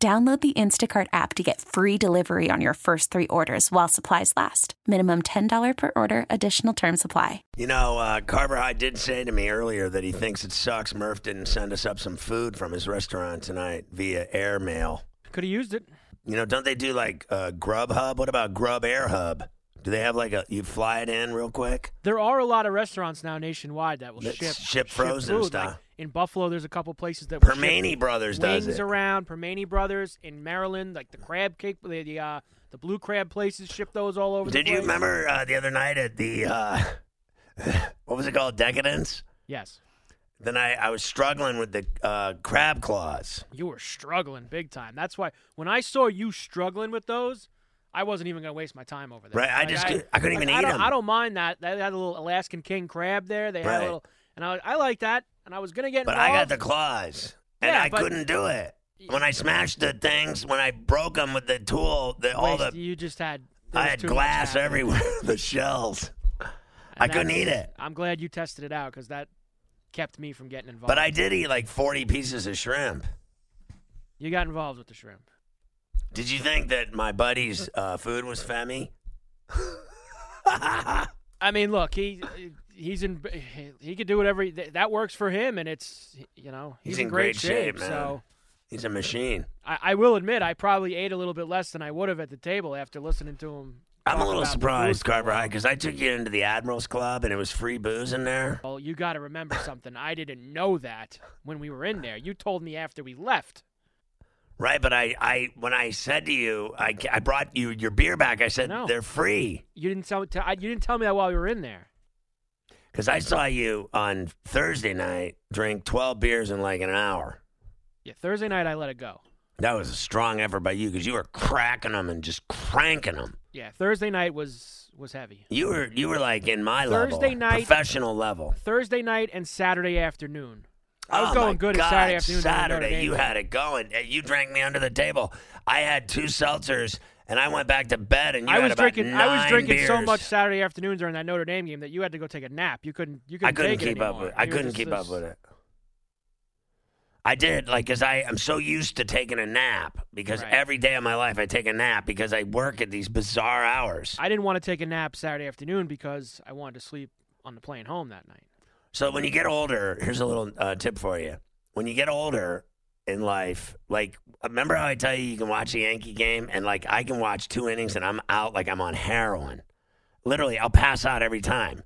Download the Instacart app to get free delivery on your first three orders while supplies last. Minimum $10 per order, additional term supply. You know, uh, Carver High did say to me earlier that he thinks it sucks Murph didn't send us up some food from his restaurant tonight via airmail. Could have used it. You know, don't they do like uh, Grub Hub? What about Grub Air Hub? Do they have like a you fly it in real quick? There are a lot of restaurants now nationwide that will That ship ship frozen food. stuff. Like in Buffalo, there's a couple places that Permane Brothers does wings it. around. Permane Brothers in Maryland, like the crab cake, the the, uh, the blue crab places ship those all over. Did you remember uh, the other night at the uh, what was it called? Decadence. Yes, Then I, I was struggling with the uh, crab claws. you were struggling big time. That's why when I saw you struggling with those. I wasn't even going to waste my time over there. Right, I just could- I couldn't like, even I eat don't, 'em. I don't mind that. They had a little Alaskan king crab there. They had Right. a little, and I, I like that. And I was going to get But involved. I got the claws, and Yeah, I but- couldn't do it. When I smashed the things, when I broke them with the tool, the, all the you just had. there I was had too much glass happening. everywhere, the shells. And I couldn't eat it. I'm glad you tested it out because that kept me from getting involved. But I did eat like 40 pieces of shrimp. you got involved with the shrimp. Did you think that my buddy's uh, food was Femi? I mean, look, he he's in he could do whatever he, that works for him, and it's you know he's, He's in great shape, man. So He's a machine. I, I will admit, I probably ate a little bit less than I would have at the table after listening to him. I'm a little surprised, food for a Carver High, because I took you into the Admirals Club and it was free booze in there. Well, you got to remember something. I didn't know that when we were in there. You told me after we left. Right, but I, I when I said to you, I, I brought you your beer back. I said No. they're free You didn't tell t- I, you didn't tell me that while we were in there. Because I saw you on Thursday night drink 12 beers in like an hour. Yeah, Thursday night I let it go. That was a strong effort by you because you were cracking them and just cranking them. Yeah, Thursday night was was heavy. You were you were like in my Thursday level, night- professional level. Thursday night and Saturday afternoon. I was oh going good God, at Saturday afternoon. during the Notre Saturday, you had it going. You drank me under the table. I had two seltzers and I went back to bed. And you I had was drinking. I was drinking so much Saturday afternoon during that Notre Dame game that you had to go take a nap. You couldn't. You couldn't. I couldn't take it keep up anymore. with. I You couldn't just keep up with it. I did like because I I'm so used to taking a nap because Right. every day of my life I take a nap because I work at these bizarre hours. I didn't want to take a nap Saturday afternoon because I wanted to sleep on the plane home that night. So when you get older, here's a little uh, tip for you. When you get older in life, like remember how I tell you you can watch a Yankee game and like I can watch two innings and I'm out like I'm on heroin. Literally, I'll pass out every time.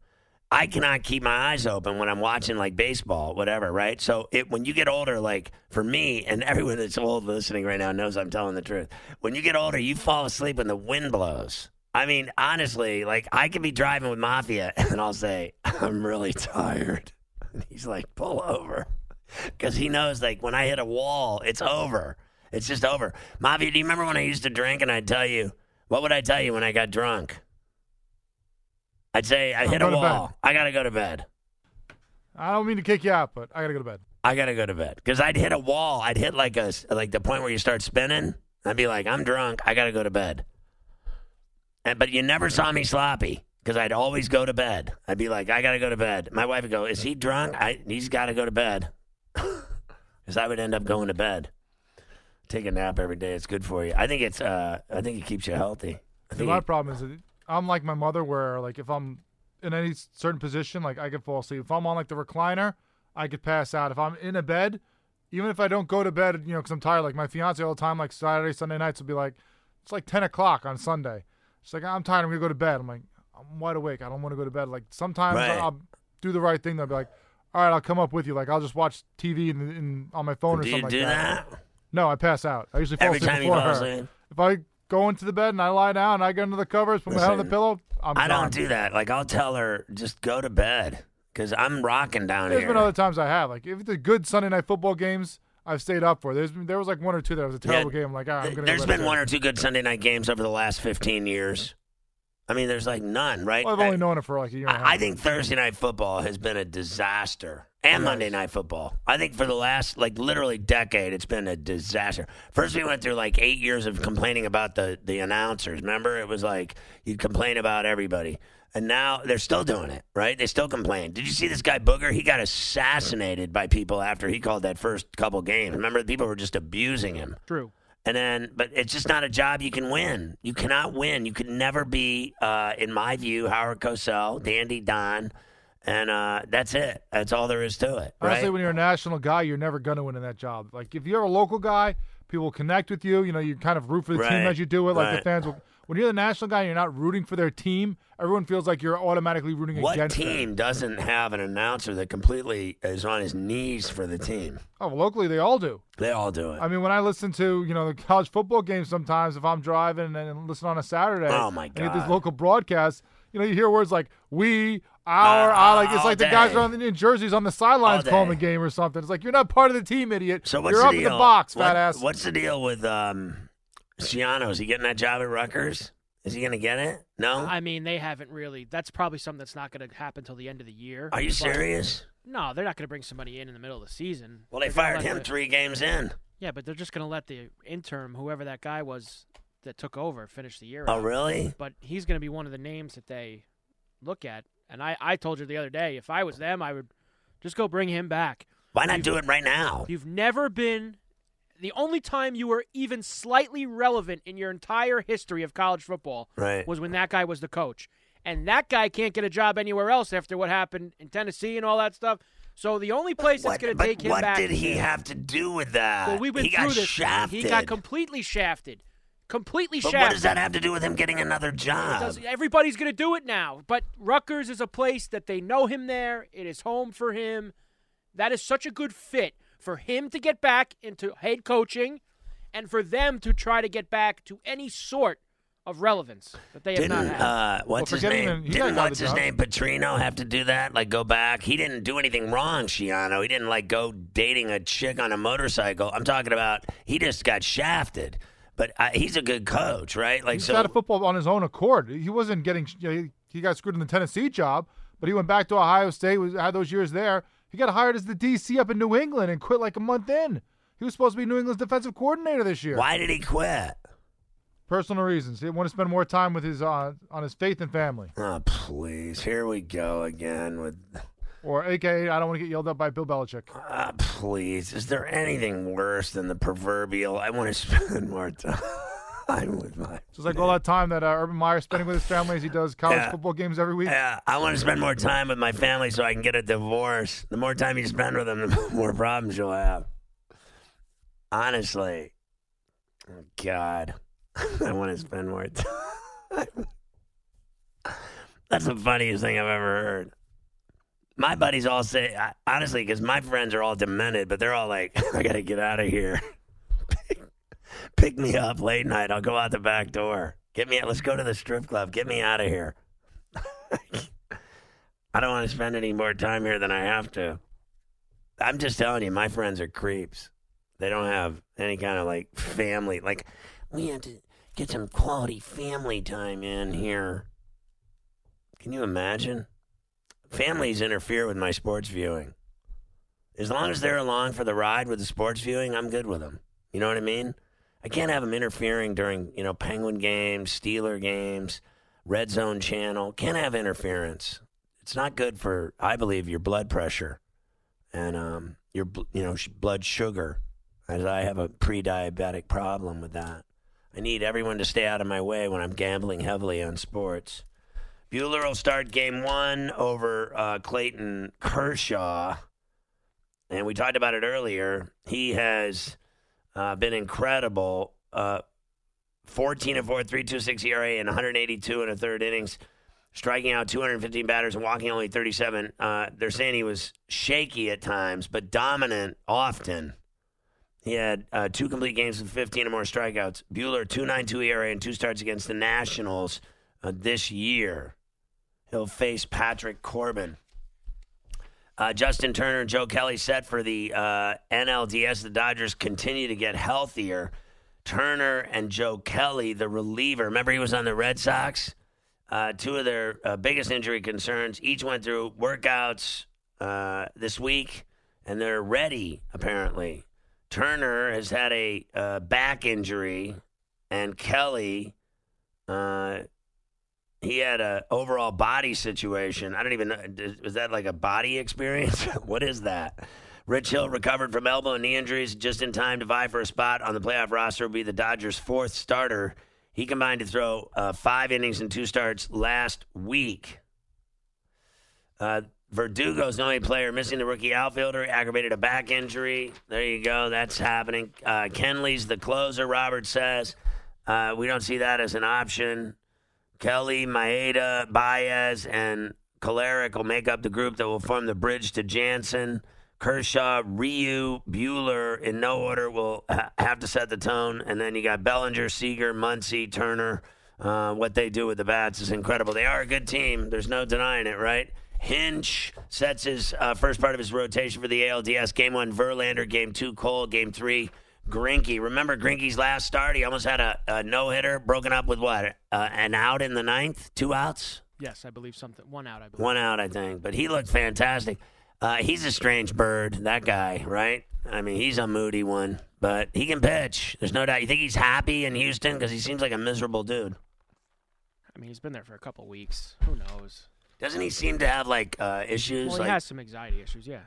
I cannot keep my eyes open when I'm watching like baseball, whatever, right? So it when you get older, like for me and everyone that's old listening right now knows I'm telling the truth. When you get older, you fall asleep when the wind blows. I mean, honestly, like I could be driving with Mafia and I'll say, I'm really tired. And he's like, pull over. Because he knows, like, when I hit a wall, it's over. It's just over. Mafia, do you remember when I used to drink and I'd tell you, what would I tell you when I got drunk? I'd say, I hit a going to bed. wall. I got to go to bed. I don't mean to kick you out, but I gotta go to bed. I gotta go to bed because I'd hit a wall. I'd hit like a like the point where you start spinning. I'd be like, I'm drunk. I gotta go to bed. And but you never saw me sloppy because I'd always go to bed. I'd be like, I gotta go to bed. My wife would go, Is he drunk? I he's got to go to bed because I would end up going to bed. Take a nap every day. It's good for you. I think it's. uh I think it keeps you healthy. I think my it- problem is that I'm like my mother, where like if I'm in any certain position, like I could fall asleep. If I'm on like the recliner, I could pass out. If I'm in a bed, even if I don't go to bed, you know, because I'm tired. Like my fiance all the time, like Saturday, Sunday nights will be like, it's like 10 o'clock on Sunday. She's like, I'm tired. I'm gonna go to bed. I'm like, I'm wide awake. I don't want to go to bed. Like sometimes Right. I'll do the right thing. They'll be like, all right, I'll come up with you. Like I'll just watch TV in, in, on my phone or do something you like that. that? No, I pass out. I usually fall Every asleep time you before fall her. asleep? If I go into the bed and I lie down and I get under the covers, put my head on the pillow, I'm I gone. don't do that. Like I'll tell her just go to bed because I'm rocking down There's here. There's been other times I have. Like if it's a good Sunday night football games, I've stayed up for. There's been, there was like one or two that was a terrible game. I'm like, right, I'm gonna. There's been one or two good Sunday night games over the last 15 years. I mean, there's like none, right? Well, I've only known it for like a year. And a half. I, I think Thursday night football has been a disaster, and Yes. Monday night football. I think for the last like literally decade, it's been a disaster. First, we went through like eight years of complaining about the the announcers. Remember, it was like you'd complain about everybody, and now they're still doing it. Right? They still complain. Did you see this guy Booger? He got assassinated by people after he called that first couple games. Remember, people were just abusing him. True. And then, but it's just not a job you can win. You cannot win. You can never be, uh, in my view, Howard Cosell, Dandy Don, and uh, that's it. That's all there is to it. Honestly, when you're a national guy, you're never gonna win in that job. Like if you're a local guy, people connect with you. You know, you kind of root for the team as you do it. Like the fans will. When you're the national guy, and you're not rooting for their team. Everyone feels like you're automatically rooting what against team them. doesn't have an announcer that completely is on his knees for the team? Oh, well, locally they all do. They all do it. I mean, when I listen to you know the college football games, sometimes if I'm driving and listen on a Saturday, Oh, my and get these local broadcasts, you know, you hear words like "we," "our," Uh, "I." Like it's like the guys day. are on the New Jerseys on the sidelines calling the game or something. It's like you're not part of the team, idiot. so what's you're the up deal? in the box, What- fat ass. What's the deal with um, Schiano? Is he getting that job at Rutgers? Is he going to get it? No. I mean, they haven't really. That's probably something that's not going to happen till the end of the year. Are you But- serious? No, they're not going to bring somebody in in the middle of the season. Well, they They're fired him the- three games in. Yeah, but they're just going to let the interim, whoever that guy was that took over, finish the year. Oh, out. really? But he's going to be one of the names that they look at. And I, I told you the other day, if I was them, I would just go bring him back. Why not do it right now? You've never been. The only time you were even slightly relevant in your entire history of college football Right. was when that guy was the coach. And that guy can't get a job anywhere else after what happened in Tennessee and all that stuff. So the only place that's going to take him what back. did he have to do with that? Well, we went he through got this. shafted. He got completely shafted. Completely but shafted. what does that have to do with him getting another job? Everybody's going to do it now. But Rutgers is a place that they know him there. It is home for him. That is such a good fit for him to get back into head coaching and for them to try to get back to any sort of relevance that they have Didn't not had. uh, what's his name? even- Didn't what's his job. name? Petrino have to do that? Like go back? He didn't do anything wrong, Schiano. He didn't like go dating a chick on a motorcycle. I'm talking about he just got shafted. But uh, he's a good coach, right? Like He's so. out of football on his own accord. He wasn't getting. You know, he, he got screwed in the Tennessee job, but he went back to Ohio State. Was had those years there. He got hired as the DC up in New England and quit like a month in. He was supposed to be New England's defensive coordinator this year. Why did he quit? Personal reasons. He wanted to spend more time with his uh, on his faith and family. Oh, please. Here we go again with. Or AKA, I don't want to get yelled at by Bill Belichick. Ah, please. Is there anything worse than the proverbial? I want to spend more time with my. Just like all that time that uh, Urban Meyer's spending with his family as he does college Yeah. football games every week. Yeah, I want to spend more time with my family so I can get a divorce. The more time you spend with them, the more problems you'll have. Honestly, oh God, I want to spend more time. That's the funniest thing I've ever heard. My buddies all say, honestly, because my friends are all demented, but they're all like, I got to get out of here. Pick, me up late night. I'll go out the back door. Get me. Out. Let's go to the strip club. Get me out of here. I don't want to spend any more time here than I have to. I'm just telling you, my friends are creeps. They don't have any kind of like family. Like, we have to get some quality family time in here. Can you imagine? Families interfere with my sports viewing. As long as they're along for the ride with the sports viewing, I'm good with them. You know what I mean? I can't have them interfering during, you know, Penguin games, Steeler games, Red Zone channel. Can't have interference. It's not good for, I believe, your blood pressure and um, your, you know, blood sugar. As I have a pre-diabetic problem with that. I need everyone to stay out of my way when I'm gambling heavily on sports. Buehler will start game one over uh, Clayton Kershaw. And we talked about it earlier. He has uh, been incredible. Uh, 14 and 4, 3.26 ERA, and 182 in a third innings, striking out 215 batters and walking only 37. Uh, they're saying he was shaky at times, but dominant often. He had uh, two complete games with 15 or more strikeouts. Buehler, 2.92 ERA and two starts against the Nationals uh, this year. He'll face Patrick Corbin. Uh, Justin Turner and Joe Kelly set for the uh, NLDS. The Dodgers continue to get healthier. Turner and Joe Kelly, the reliever, remember he was on the Red Sox? Uh, two of their uh, biggest injury concerns. Each went through workouts uh, this week, and they're ready, apparently. Turner has had a uh, back injury, and Kelly, he had a overall body situation. I don't even know. Was that like a body experience? what is that? Rich Hill recovered from elbow and knee injuries just in time to vie for a spot on the playoff roster. Will be the Dodgers' fourth starter. He combined to throw uh, five innings and two starts last week. Uh, Verdugo's the only player missing the rookie outfielder, aggravated a back injury. There you go. That's happening. Uh, Kenley's the closer, Robert says. Uh, we don't see that as an option. Kelly, Maeda, Baez, and Kolarek will make up the group that will form the bridge to Jansen. Kershaw, Ryu, Buehler, in no order will ha- have to set the tone. And then you got Bellinger, Seager, Muncy, Turner. Uh, what they do with the bats is incredible. They are a good team. There's no denying it, right? Hinch sets his uh, first part of his rotation for the ALDS. Game one, Verlander. Game two, Cole. Game three, Greinke. Remember Greinke's last start? He almost had a, a no hitter, broken up with what? Uh, an out in the ninth? Two outs? Yes, I believe something. One out, I believe. One out, I think. But he looked fantastic. Uh, he's a strange bird, that guy, right? I mean, he's a moody one, but he can pitch. There's no doubt. You think he's happy in Houston because he seems like a miserable dude. I mean, he's been there for a couple weeks. Who knows? Doesn't he seem to have like uh, issues? Well, like, he has some anxiety issues. Yeah,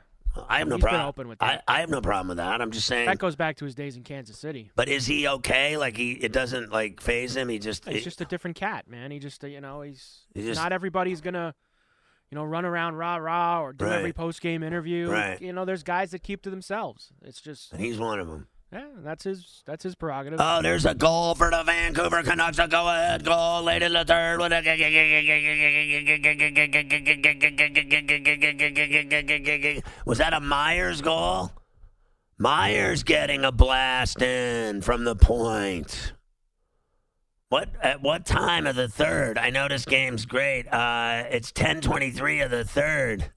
I have no problem. open with I, that. I have no problem with that. I'm just saying. that goes back to his days in Kansas City. but is he okay? Like he, it doesn't like phase him. He just, He's just a different cat, man. He just, uh, you know, he's He just- not everybody's gonna, you know, run around rah rah or do Right. every post game interview. Right. You know, there's guys that keep to themselves. It's just, and he's one of them. Yeah, that's his, that's his prerogative. Oh, there's a goal for the Vancouver Canucks. A go ahead goal late in the third. With a was that a Myers goal? Myers getting a blast in from the point. What at what time of the third? I know this game's great. Uh, it's ten twenty three of the third.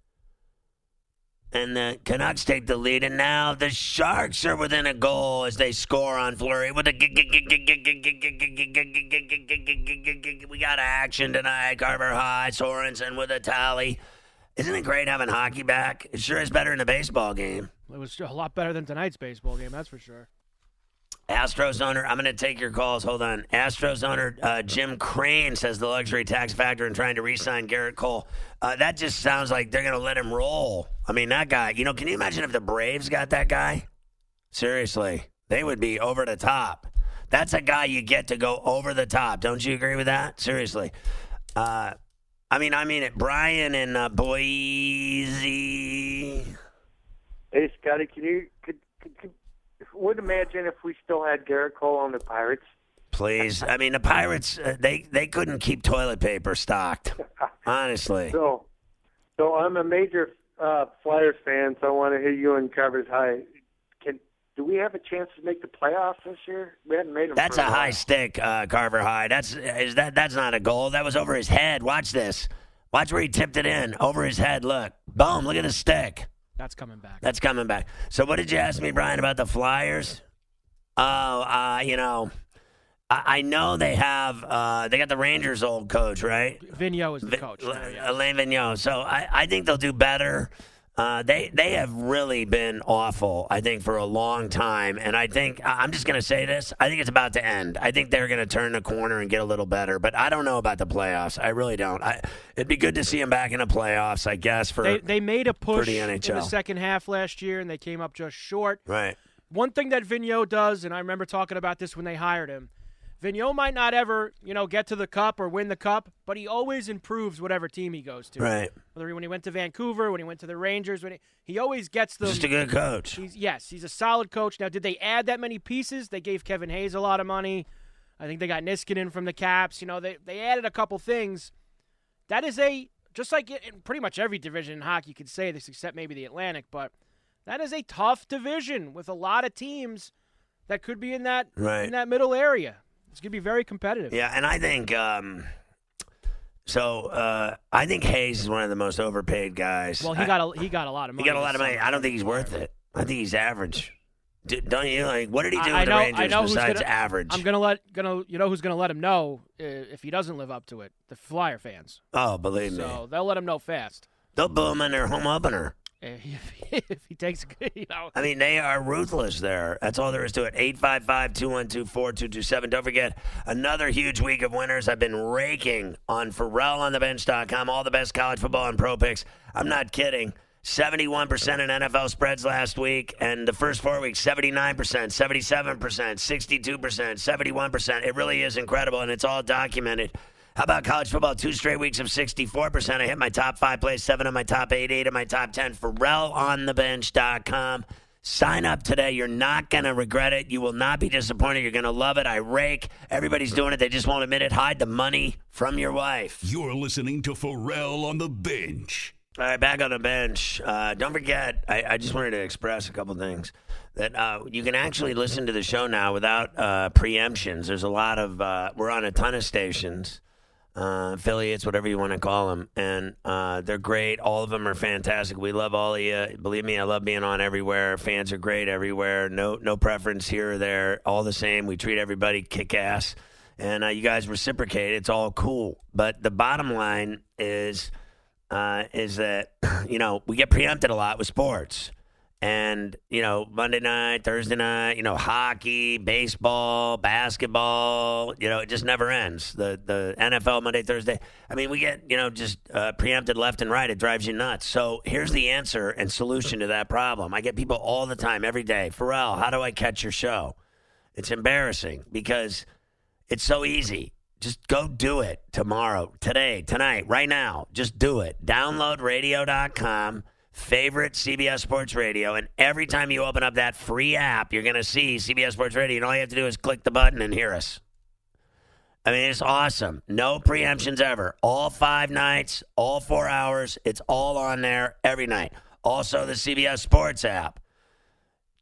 And the Canucks take the lead, and now the Sharks are within a goal as they score on Fleury with a. We got action tonight. Carver High, Sorensen with a tally. Isn't it great having hockey back? It sure is better than a baseball game. It was a lot better than tonight's baseball game, that's for sure. Astros owner, I'm going to take your calls. Hold on. Astros owner uh, Jim Crane says the luxury tax factor in trying to re-sign Gerrit Cole. Uh, that just sounds like they're going to let him roll. I mean, that guy. You know, can you imagine if the Braves got that guy? Seriously, they would be over the top. That's a guy you get to go over the top. Don't you agree with that? Seriously. Uh, I mean, I mean it. Brian and uh, Boise. Hey, Scotty, can you could, could, could would imagine if we still had Gerrit Cole on the Pirates? Please. I mean, the Pirates, uh, they, they couldn't keep toilet paper stocked. Honestly. So, so I'm a major uh, Flyers fan, so I want to hear you and Carver's High. Can do we have a chance to make the playoffs this year? We haven't made them. That's for a a high while. stick, uh, Carver High. That's is that that's not a goal. That was over his head. Watch this. Watch where he tipped it in. Over his head. Look. Boom. Look at the stick. That's coming back. That's coming back. So what did you ask me, Brian, about the Flyers? Oh, uh, you know, I, know they have uh, they got the Rangers old coach, right? Vigneault is the coach. L-. Alain Vigneault. So I, I think they'll do better. Uh, they they have really been awful, I think, for a long time, and I think I'm just going to say this: I think it's about to end. I think they're going to turn the corner and get a little better, but I don't know about the playoffs. I really don't. I, it'd be good to see them back in the playoffs, I guess. For They, they made a push the in the second half last year, and they came up just short. right, One thing that Vigneault does, and I remember talking about this when they hired him, Vigneault might not ever, you know, get to the cup or win the cup, but he always improves whatever team he goes to. right. Whether when he went to Vancouver, when he went to the Rangers, when he, he always gets them. Just a good coach. He's, yes, he's a solid coach. Now, did they add that many pieces? They gave Kevin Hayes a lot of money. I think they got Niskanen from the Caps. You know, they they added a couple things. That is a just like in pretty much every division in hockey, you could say this, except maybe the Atlantic, but that is a tough division with a lot of teams that could be in that Right. in that middle area. It's going to be very competitive. Yeah, and I think um, So uh, I think Hayes is one of the most overpaid guys. Well, he I- got a he got a lot of money. he got a lot of money. I don't think he's worth it. I think he's average. D- don't you? Like, what did he do I- I know- the I Rangers besides gonna- average? I'm gonna let gonna you know who's gonna let him know uh, if he doesn't live up to it. The Flyer fans. oh, believe me, So they'll let him know fast. they'll boo him in their home opener. Eh, if he, if he takes, you know, I mean, they are ruthless there. That's all there is to it. 855 212 4227. Don't forget, another huge week of winners. I've been raking on FerrallOnTheBench.com, all the best college football and pro picks. I'm not kidding. 71% in NFL spreads last week, and the first four weeks, 79%, 77%, 62%, 71%. It really is incredible, and it's all documented. How about college football? Two straight weeks of 64%. I hit my top five plays, seven of my top eight, eight of my top 10. FerrallOnTheBench.com. Sign up today. You're not going to regret it. You will not be disappointed. You're going to love it. I rake. Everybody's doing it. They just won't admit it. Hide the money from your wife. You're listening to Ferrall on the bench. All right, back on the bench. Uh, don't forget, I, I just wanted to express a couple things. That uh, you can actually listen to the show now without uh, preemptions. There's a lot of, uh, we're on a ton of stations, uh, affiliates, whatever you want to call them, and uh, they're great. All of them are fantastic. We love all of you. Believe me, I love being on everywhere. Fans are great everywhere. No, no preference here or there. All the same. We treat everybody kick ass, and uh, you guys reciprocate. It's all cool. But the bottom line is uh, is that you know we get preempted a lot with sports, and you know Monday night, Thursday night, you know hockey, baseball, basketball, you know it just never ends. The the NFL Monday, Thursday. I mean we get you know just uh, preempted left and right. It drives you nuts. So here's the answer and solution to that problem. I get people all the time, every day. Ferrall, how do I catch your show? It's embarrassing because it's so easy. Just go do it tomorrow, today, tonight, right now. Just do it. Download radio.com, favorite CBS Sports Radio, and every time you open up that free app, you're going to see CBS Sports Radio, and all you have to do is click the button and hear us. I mean, it's awesome. No preemptions ever. All five nights, all four hours. It's all on there every night. Also, the CBS Sports app.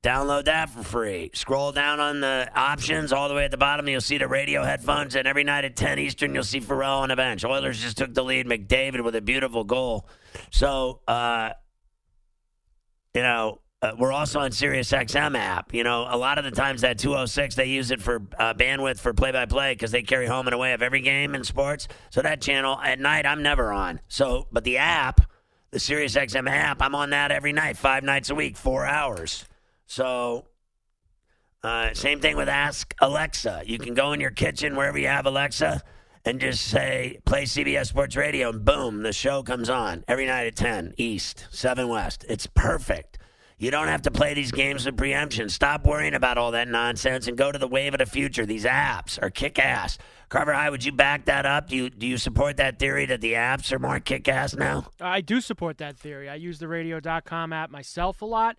Download that for free. Scroll down on the options all the way at the bottom. You'll see the radio headphones, and every night at 10 Eastern, you'll see Ferrall on the bench. Oilers just took the lead. McDavid with a beautiful goal. So, uh, you know, uh, we're also on Sirius XM app. You know, a lot of the times that 206, they use it for uh, bandwidth for play by play because they carry home and away of every game in sports. So that channel at night, I'm never on. So, but the app, the Sirius XM app, I'm on that every night, five nights a week, four hours. So, uh, same thing with Ask Alexa. You can go in your kitchen, wherever you have Alexa, and just say, play CBS Sports Radio, and boom, the show comes on every night at 10 East, 7 West. It's perfect. You don't have to play these games with preemption. Stop worrying about all that nonsense and go to the wave of the future. These apps are kick ass. Carver High, would you back that up? Do you do you support that theory that the apps are more kick ass now? I do support that theory. I use the radio.com app myself a lot,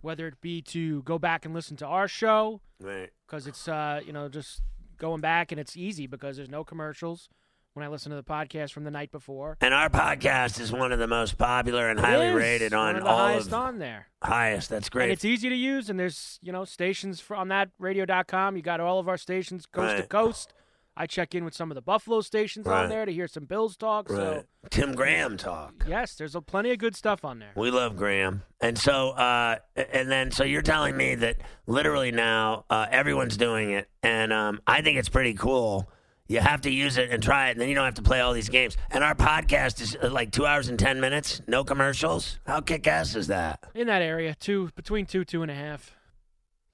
whether it be to go back and listen to our show Right. because it's uh, you know just going back and it's easy because there's no commercials when I listen to the podcast from the night before. And our podcast is one of the most popular and highly It is rated on of the all highest of on there. highest. That's And great. it's easy to use, and there's you know stations for, on that radio.com. You got all of our stations coast to coast. I check in with some of the Buffalo stations Right. on there to hear some Bills talk. right. So Tim Graham talk. yes, there's a, plenty of good stuff on there. We love Graham. And so, uh, and then, so you're telling me that literally now uh, everyone's doing it. And um, I think it's pretty cool. You have to use it and try it, and then you don't have to play all these games. And our podcast is uh, like two hours and 10 minutes, no commercials. How kick ass is that? In that area, two between two two and a half.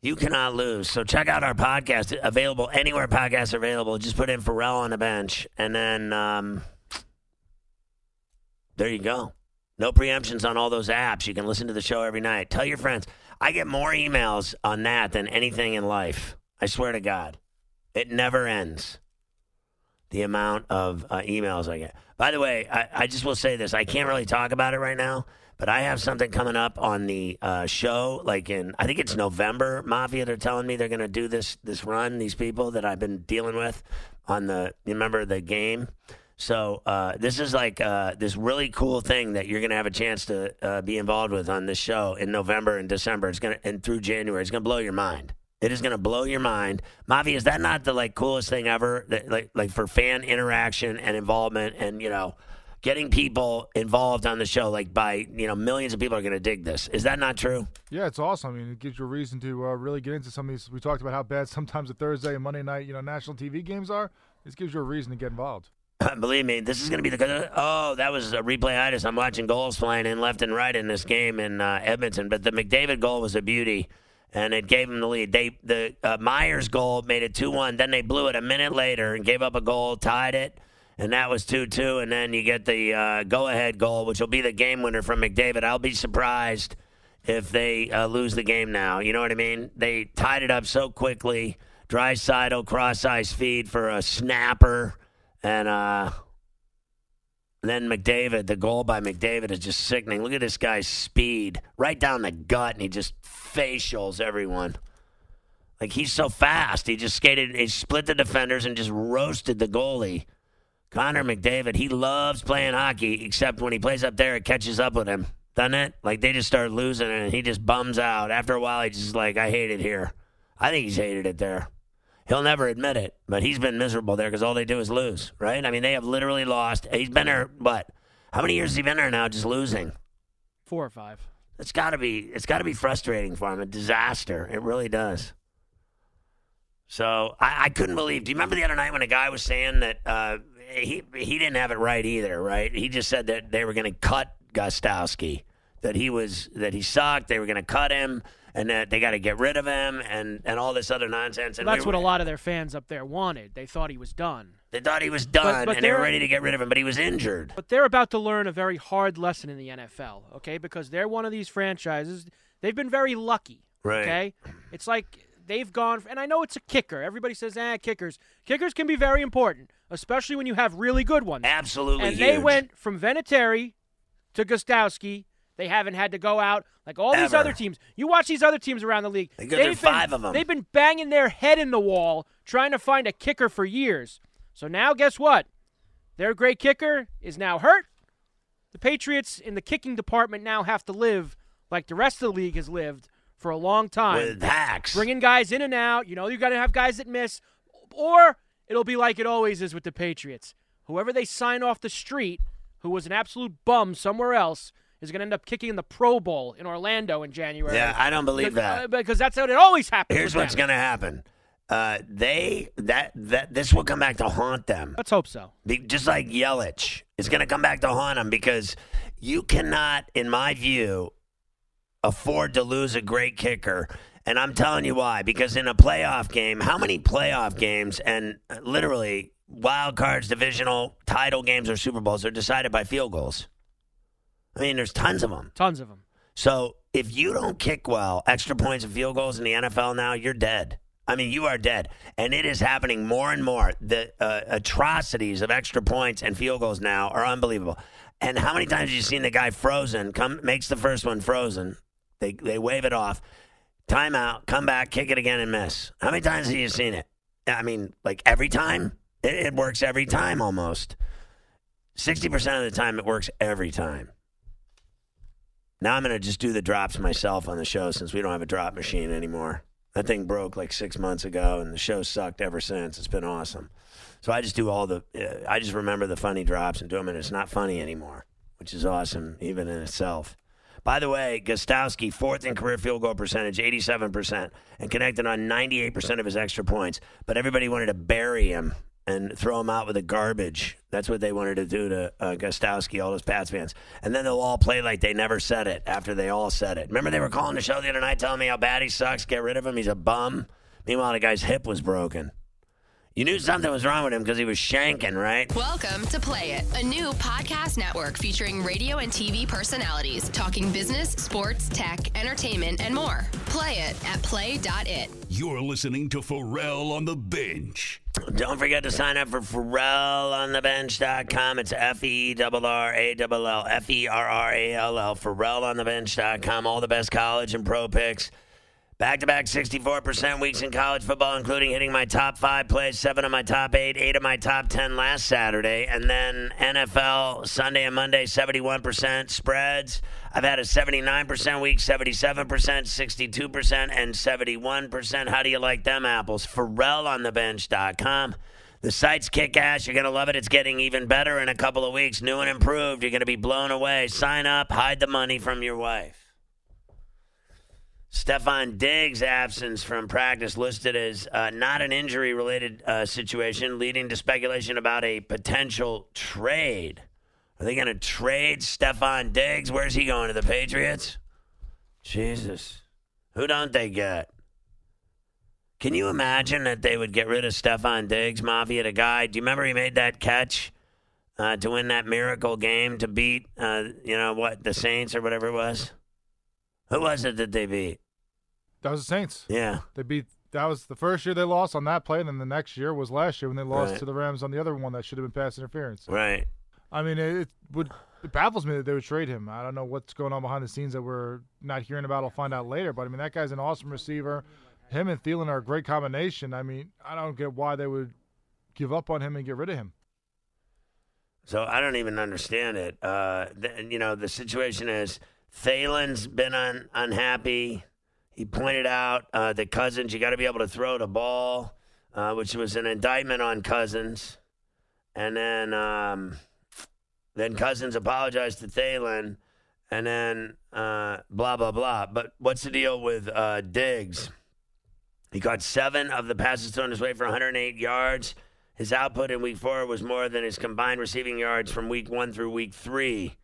You cannot lose. So check out our podcast, available anywhere podcasts are available. Just put in Ferrall on the bench, and then um, there you go. No preemptions on all those apps. You can listen to the show every night. Tell your friends. I get more emails on that than anything in life. I swear to God, it never ends. The amount of uh, emails I get. By the way, I, I just will say this. I can't really talk about it right now, but I have something coming up on the uh, show. Like in, I think it's November. Mafia. They're telling me they're going to do this this run. These people that I've been dealing with on the. You remember the game? So uh, this is like uh, this really cool thing that you're going to have a chance to uh, be involved with on this show in November and December. It's going to and through January. It's going to blow your mind. It is going to blow your mind. Mavi, is that not the like coolest thing ever? That, like like for fan interaction and involvement and you know getting people involved on the show like by you know millions of people are going to dig this. Is that not true? Yeah, it's awesome. I mean, it gives you a reason to uh, really get into some of these. We talked about how bad sometimes the Thursday and Monday night, you know, national TV games are. This gives you a reason to get involved. Believe me, this is going to be the. Oh, that was a replayitis. I'm watching goals flying in left and right in this game in uh, Edmonton, but the McDavid goal was a beauty, and it gave them the lead. They the uh, Myers goal made it two one. Then they blew it a minute later and gave up a goal, tied it, and that was two two. And then you get the uh, go ahead goal, which will be the game winner from McDavid. I'll be surprised if they uh, lose the game now. You know what I mean? They tied it up so quickly. Dry side cross ice feed for a snapper. And uh, then McDavid, the goal by McDavid is just sickening. Look at this guy's speed right down the gut, and he just facials everyone. Like he's so fast. He just skated, he split the defenders and just roasted the goalie. Connor McDavid, he loves playing hockey, except when he plays up there, it catches up with him. Doesn't it? Like they just start losing and he just bums out. After a while, he's just like, I hate it here. I think he's hated it there. He'll never admit it, but he's been miserable there because all they do is lose, right? I mean, they have literally lost. He's been there, what? How many years has he been there now, just losing? Four or five. It's got to be. It's got to be frustrating for him. A disaster. It really does. So I, I, couldn't believe. Do you remember the other night when a guy was saying that uh, he he didn't have it right either? Right? He just said that they were going to cut Gostkowski. That he was that he sucked. They were going to cut him and that they got to get rid of him and, and all this other nonsense. And well, that's we what a lot of their fans up there wanted. They thought he was done. They thought he was done, but, but and they were ready to get rid of him, but he was injured. But they're about to learn a very hard lesson in the NFL, okay? Because they're one of these franchises. They've been very lucky, right. okay? It's like they've gone, and I know it's a kicker. Everybody says, ah, kickers. Kickers can be very important, especially when you have really good ones. Absolutely. And huge. they went from Vinatieri to Gostkowski they haven't had to go out like all Ever. these other teams. You watch these other teams around the league. They they've been, five of them. They've been banging their head in the wall trying to find a kicker for years. So now, guess what? Their great kicker is now hurt. The Patriots in the kicking department now have to live like the rest of the league has lived for a long time. With hacks. Bringing guys in and out. You know, you got to have guys that miss. Or it'll be like it always is with the Patriots. Whoever they sign off the street, who was an absolute bum somewhere else, is going to end up kicking in the Pro Bowl in Orlando in January. Yeah, I don't believe because, that uh, because that's how it always happens. Here's what's going to happen. Uh, they that that this will come back to haunt them. Let's hope so. Be, just like Yelich is going to come back to haunt them because you cannot, in my view, afford to lose a great kicker. And I'm telling you why. Because in a playoff game, how many playoff games and literally wild cards, divisional title games, or Super Bowls are decided by field goals? I mean, there's tons of them. Tons of them. So if you don't kick well, extra points and field goals in the NFL now, you're dead. I mean, you are dead. And it is happening more and more. The uh, atrocities of extra points and field goals now are unbelievable. And how many times have you seen the guy frozen, come makes the first one frozen, they, they wave it off, timeout, come back, kick it again, and miss? How many times have you seen it? I mean, like every time? It, it works every time almost. 60% of the time, it works every time. Now I'm to just do the drops myself on the show since we don't have a drop machine anymore. That thing broke like six months ago, and the show sucked ever since. It's been awesome. So I just do all the, uh, I just remember the funny drops and do them, and it's not funny anymore, which is awesome even in itself. By the way, Gostkowski, fourth in career field goal percentage, 87%, and connected on 98% of his extra points. But everybody wanted to bury him and throw him out with the garbage. That's what they wanted to do to uh, Gostkowski, all those Pats fans. And then they'll all play like they never said it after they all said it. Remember they were calling the show the other night telling me how bad he sucks, get rid of him, he's a bum. Meanwhile, the guy's hip was broken. You knew something was wrong with him because he was shanking, right? Welcome to Play It, a new podcast network featuring radio and TV personalities talking business, sports, tech, entertainment, and more. Play it at play.it. You're listening to Ferrall on the Bench. Don't forget to sign up for FerrallOnTheBench.com. It's F E R R A L L F E R R A L L. FerrallOnTheBench.com. All the best college and pro picks Back to back 64% weeks in college football, including hitting my top five plays, seven of my top eight, eight of my top 10 last Saturday. And then NFL Sunday and Monday, 71% spreads. I've had a 79% week, 77%, 62%, and 71%. How do you like them apples? FerrallOnTheBench.com. The site's kick ass. You're going to love it. It's getting even better in a couple of weeks. New and improved. You're going to be blown away. Sign up, hide the money from your wife. Stefon Diggs' absence from practice listed as uh, not an injury related uh, situation, leading to speculation about a potential trade. Are they going to trade Stefon Diggs? Where's he going to the Patriots? Jesus. Who don't they get? Can you imagine that they would get rid of Stefon Diggs, Mafia, the guy? Do you remember he made that catch uh, to win that miracle game to beat, uh, you know, what, the Saints or whatever it was? Who was it that they beat? That was the Saints. Yeah. They beat. That was the first year they lost on that play, and then the next year was last year when they lost Right. to the Rams on the other one that should have been pass interference. Right. I mean, it, it would it baffles me that they would trade him. I don't know what's going on behind the scenes that we're not hearing about. I'll find out later. But I mean, that guy's an awesome receiver. Him and Thielen are a great combination. I mean, I don't get why they would give up on him and get rid of him. So I don't even understand it. Uh, you know, the situation is Thielen's been un- unhappy. He pointed out uh, that Cousins, you got to be able to throw the ball, uh, which was an indictment on Cousins. And then, um, then Cousins apologized to Thielen, and then uh, blah blah blah. But what's the deal with uh, Diggs? He caught seven of the passes thrown his way for 108 yards. His output in week four was more than his combined receiving yards from week one through week three.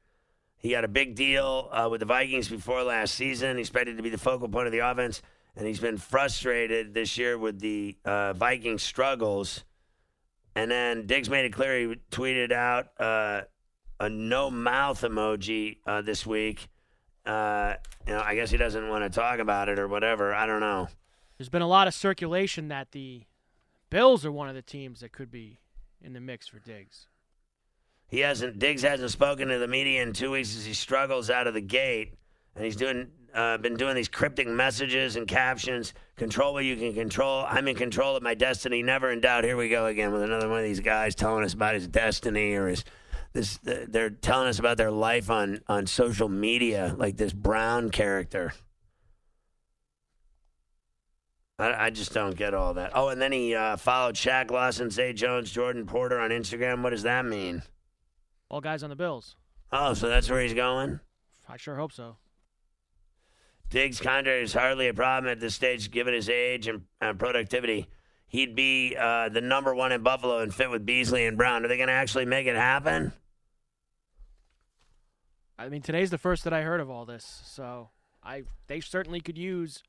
He had a big deal uh, with the Vikings before last season. He's expected to be the focal point of the offense, and he's been frustrated this year with the uh, Vikings struggles. And then Diggs made it clear he tweeted out uh, a no mouth emoji uh, this week. Uh, you know, I guess he doesn't want to talk about it or whatever. I don't know. There's been a lot of circulation that the Bills are one of the teams that could be in the mix for Diggs. He hasn't. Diggs hasn't spoken to the media in two weeks as he struggles out of the gate, and he's doing. Uh, been doing these cryptic messages and captions. Control what you can control. I'm in control of my destiny. Never in doubt. Here we go again with another one of these guys telling us about his destiny or his. This they're telling us about their life on on social media, like this Brown character. I, just don't get all that. Oh, and then he uh, followed Shaq Lawson, Zay Jones, Jordan Poyer on Instagram. What does that mean? All guys on the Bills. Oh, so that's where he's going? I sure hope so. Diggs' contract is hardly a problem at this stage, given his age and uh, productivity. He'd be uh, the number one in Buffalo and fit with Beasley and Brown. Are they going to actually make it happen? I mean, today's the first that I heard of all this, so I they certainly could use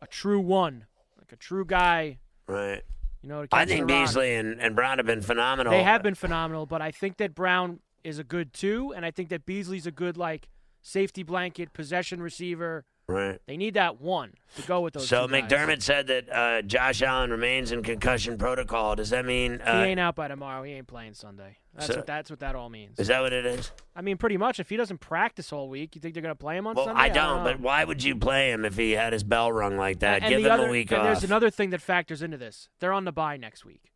a true one, like a true guy. Right. You know, I think. Beasley and, and Brown have been phenomenal. They have been phenomenal, but I think that Brown is a good two, and I think that Beasley's a good like safety blanket possession receiver. Right. They need that one to go with those. So. McDermott said that uh, Josh Allen remains in concussion protocol. Does that mean? Uh, he ain't out by tomorrow, he ain't playing Sunday. That's So- what that's what that all means. is that what it is? I mean, pretty much. If he doesn't practice all week, you think they're gonna play him on Well, Sunday? I don't. know. But why would you play him if he had his bell rung like that? and Give him other, a week and off. There's another thing that factors into this. They're on the bye next week,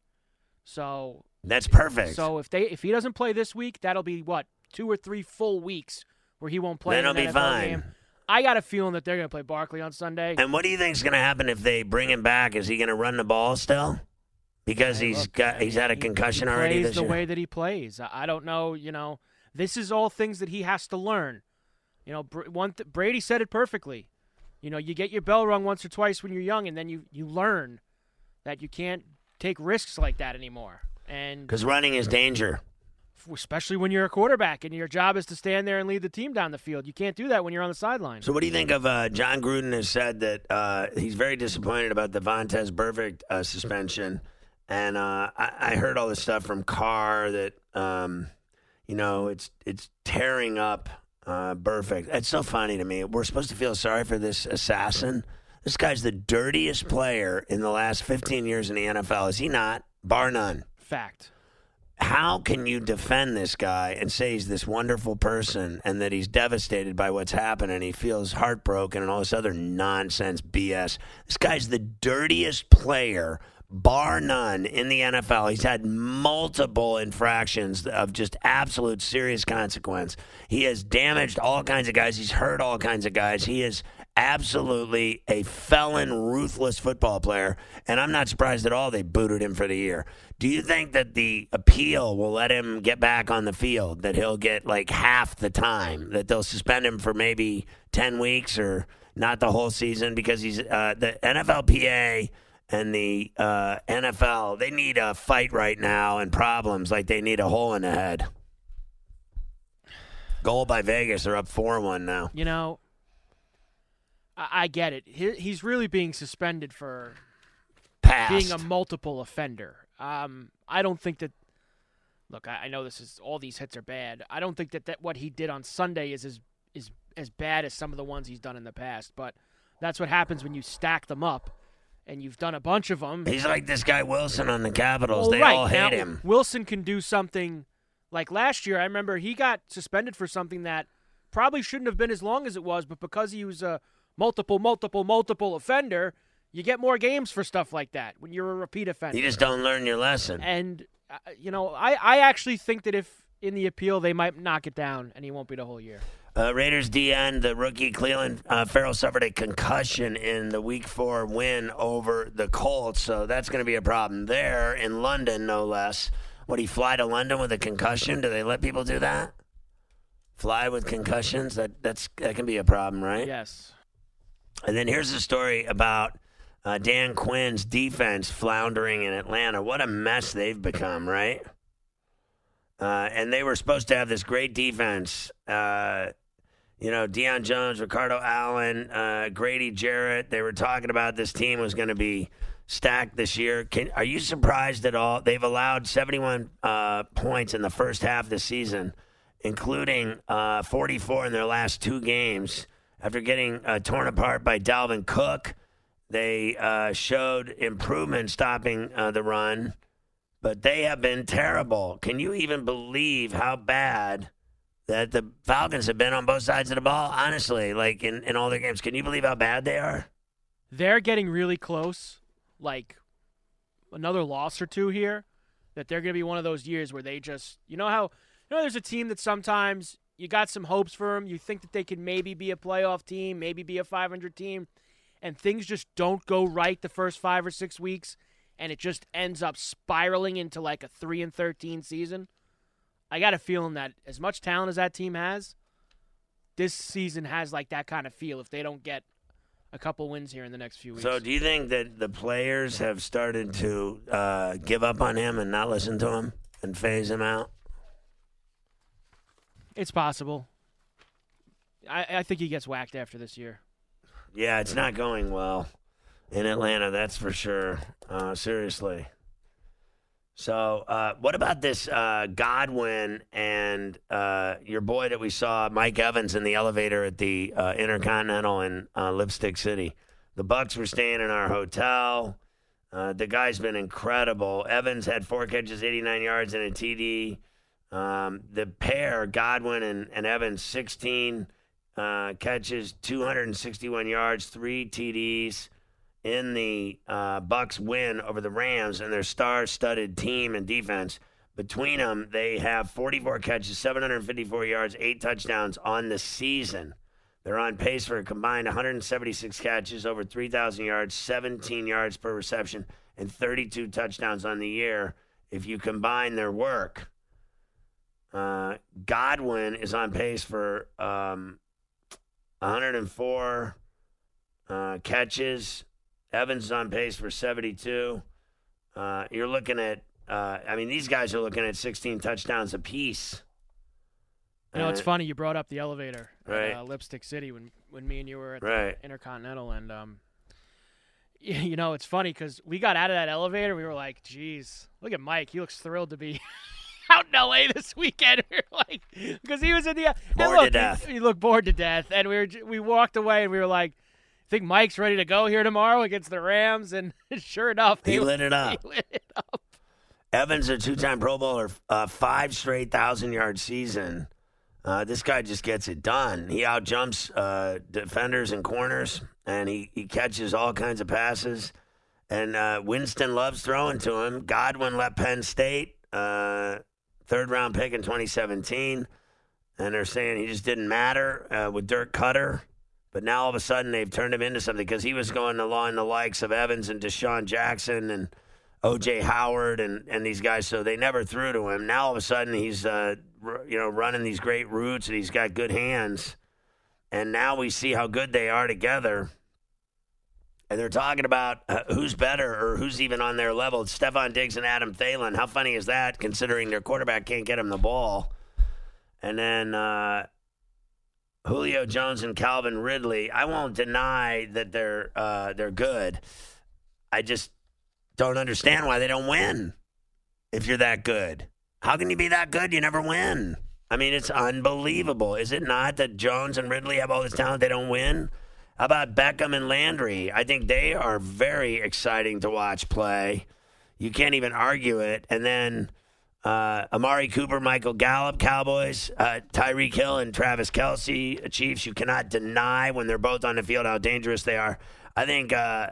so That's perfect. so if they if he doesn't play this week, that'll be what two or three full weeks where he won't play. Then he'll be NFL fine. Game. I got a feeling that they're going to play Barkley on Sunday. And what do you think is going to happen if they bring him back? Is he going to run the ball still? Because Hey, he's look, got uh, he's had a he- concussion he already plays this the year. way that he plays. I I don't know. You know, this is all things that he has to learn. You know, one th- Brady said it perfectly. You know, you get your bell rung once or twice when you're young, and then you you learn that you can't take risks like that anymore. And Because running is danger. Especially when you're a quarterback and your job is to stand there and lead the team down the field, you can't do that when you're on the sideline. So what do you think of uh, Jon Gruden has said that uh, he's very disappointed about the Vontaze Burfict uh, suspension, and uh, I, I heard all this stuff from Carr that um, you know it's it's tearing up uh, Burfict. It's so funny to me. We're supposed to feel sorry for this assassin. This guy's the dirtiest player in the last 15 years in the NFL. Is he not? Bar none. Fact. How can you defend this guy and say he's this wonderful person and that he's devastated by what's happened and he feels heartbroken and all this other nonsense BS? This guy's the dirtiest player, bar none, in the NFL. He's had multiple infractions of just absolute serious consequence. He has damaged all kinds of guys, he's hurt all kinds of guys. He is absolutely a felon, ruthless football player, and I'm not surprised at all they booted him for the year. Do you think that the appeal will let him get back on the field? That he'll get like half the time? That they'll suspend him for maybe ten weeks or not the whole season because he's uh, the NFLPA and the uh, NFL. They need a fight right now and problems like they need a hole in the head. Goal by Vegas. They're up four one now. You know, I, I get it. He, he's really being suspended for Passed. being a multiple offender. Um, I don't think that. Look, I, I know this is all these hits are bad. I don't think that, that what he did on Sunday is as is as bad as some of the ones he's done in the past. But that's what happens when you stack them up, and you've done a bunch of them. He's like this guy Wilson on the Capitals. Well, they right. all hate now, him. Wilson can do something like last year. I remember he got suspended for something that probably shouldn't have been as long as it was, but because he was a multiple, multiple, multiple offender, you get more games for stuff like that when you're a repeat offender. You just don't learn your lesson. And uh, you know, I I actually think that if in the appeal they might knock it down and he won't be the whole year. Uh, Raiders DN, the rookie Clelin uh, Ferrell suffered a concussion in the Week Four win over the Colts, so that's going to be a problem there in London, no less. Would he fly to London with a concussion? Do they let people do that? Fly with concussions? That that's that can be a problem, right? Yes. And then here's a story about uh, Dan Quinn's defense floundering in Atlanta. What a mess they've become, right? Uh, and they were supposed to have this great defense. Uh, you know, Deion Jones, Ricardo Allen, uh, Grady Jarrett. They were talking about this team was going to be stacked this year. Can, are you surprised at all? They've allowed 71 uh, points in the first half of the season, including uh, 44 in their last two games. After getting uh, torn apart by Dalvin Cook, they uh, showed improvement stopping uh, the run, but they have been terrible. Can you even believe how bad that the Falcons have been on both sides of the ball? Honestly, like in, in all their games, can you believe how bad they are? They're getting really close. Like another loss or two here, that they're going to be one of those years where they just, you know how, you know, there's a team that sometimes you got some hopes for them. You think that they could maybe be a playoff team, maybe be a 500 team, and things just don't go right the first five or six weeks, and it just ends up spiraling into like a three and 13 season. I got a feeling that as much talent as that team has, this season has like that kind of feel if they don't get a couple wins here in the next few weeks. So, do you think that the players have started to uh, give up on him and not listen to him and phase him out? It's possible. I, I think he gets whacked after this year. Yeah, it's not going well in Atlanta, that's for sure. Uh, seriously. So, uh, what about this uh, Godwin and uh, your boy that we saw, Mike Evans, in the elevator at the uh, Intercontinental in uh, Lipstick City? The Bucs were staying in our hotel. The guy's been incredible. Evans had four catches, 89 yards, and a TD. Um, the pair, Godwin and, and Evans, 16 uh, catches, 261 yards, three TDs in the uh, Bucs win over the Rams and their star-studded team and defense. Between them, they have 44 catches, 754 yards, eight touchdowns on the season. They're on pace for a combined 176 catches, over 3,000 yards, 17 yards per reception, and 32 touchdowns on the year. If you combine their work, uh, Godwin is on pace for um, 104 uh, catches. Evans is on pace for 72. Uh, you're looking at, uh, I mean, these guys are looking at 16 touchdowns apiece. You know, it's Uh, funny you brought up the elevator Right. at uh, Lipstick City when when me and you were at Right. the Intercontinental, and um, you know, it's funny because we got out of that elevator, we were like, "Geez, look at Mike. He looks thrilled to be." Out in LA this weekend, we were like, because he was in the Bored to look, he- death. He, looked bored to death, and we were we walked away, and we were like, "I think Mike's ready to go here tomorrow against the Rams," and sure enough, He they- lit it up. He lit it up. Evans, a two-time Pro Bowler, uh, five straight thousand-yard season. Uh, this guy just gets it done. He outjumps uh, defenders and corners, and he, he catches all kinds of passes. And uh, Winston loves throwing to him. Godwin left Penn State, uh, third round pick in 2017. And they're saying he just didn't matter uh, with Dirk Koetter. But now all of a sudden they've turned him into something because he was going along the likes of Evans and DeSean Jackson and OJ Howard and, and these guys. So they never threw to him. Now all of a sudden he's uh, r- you know running these great routes and he's got good hands. And now we see how good they are together. And they're talking about uh, who's better or who's even on their level. It's Stefon Diggs and Adam Thielen. How funny is that, considering their quarterback can't get him the ball? And then uh, Julio Jones and Calvin Ridley. I won't deny that they're uh, they're good. I just don't understand why they don't win. If you're that good, how can you be that good? You never win. I mean, it's unbelievable, is it not? That Jones and Ridley have all this talent, they don't win. How about Beckham and Landry? I think they are very exciting to watch play. You can't even argue it. And then uh, Amari Cooper, Michael Gallup, Cowboys, uh, Tyreek Hill, and Travis Kelce, Chiefs. You cannot deny when they're both on the field how dangerous they are. I think, uh,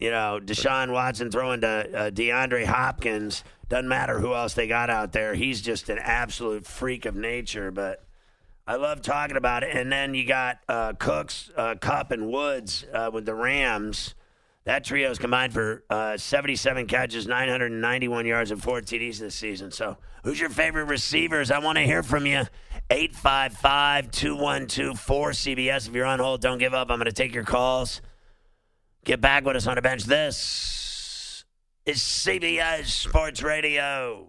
you know, Deshaun Watson throwing to uh, DeAndre Hopkins. Doesn't matter who else they got out there. He's just an absolute freak of nature. But I love talking about it. And then you got uh, Cooks, uh, Kupp, and Woods uh, with the Rams. That trio is combined for uh, 77 catches, 991 yards, and four TDs this season. So, who's your favorite receivers? I want to hear from you. 855 212 4CBS. If you're on hold, don't give up. I'm going to take your calls. Get back with us on the bench. This is CBS Sports Radio.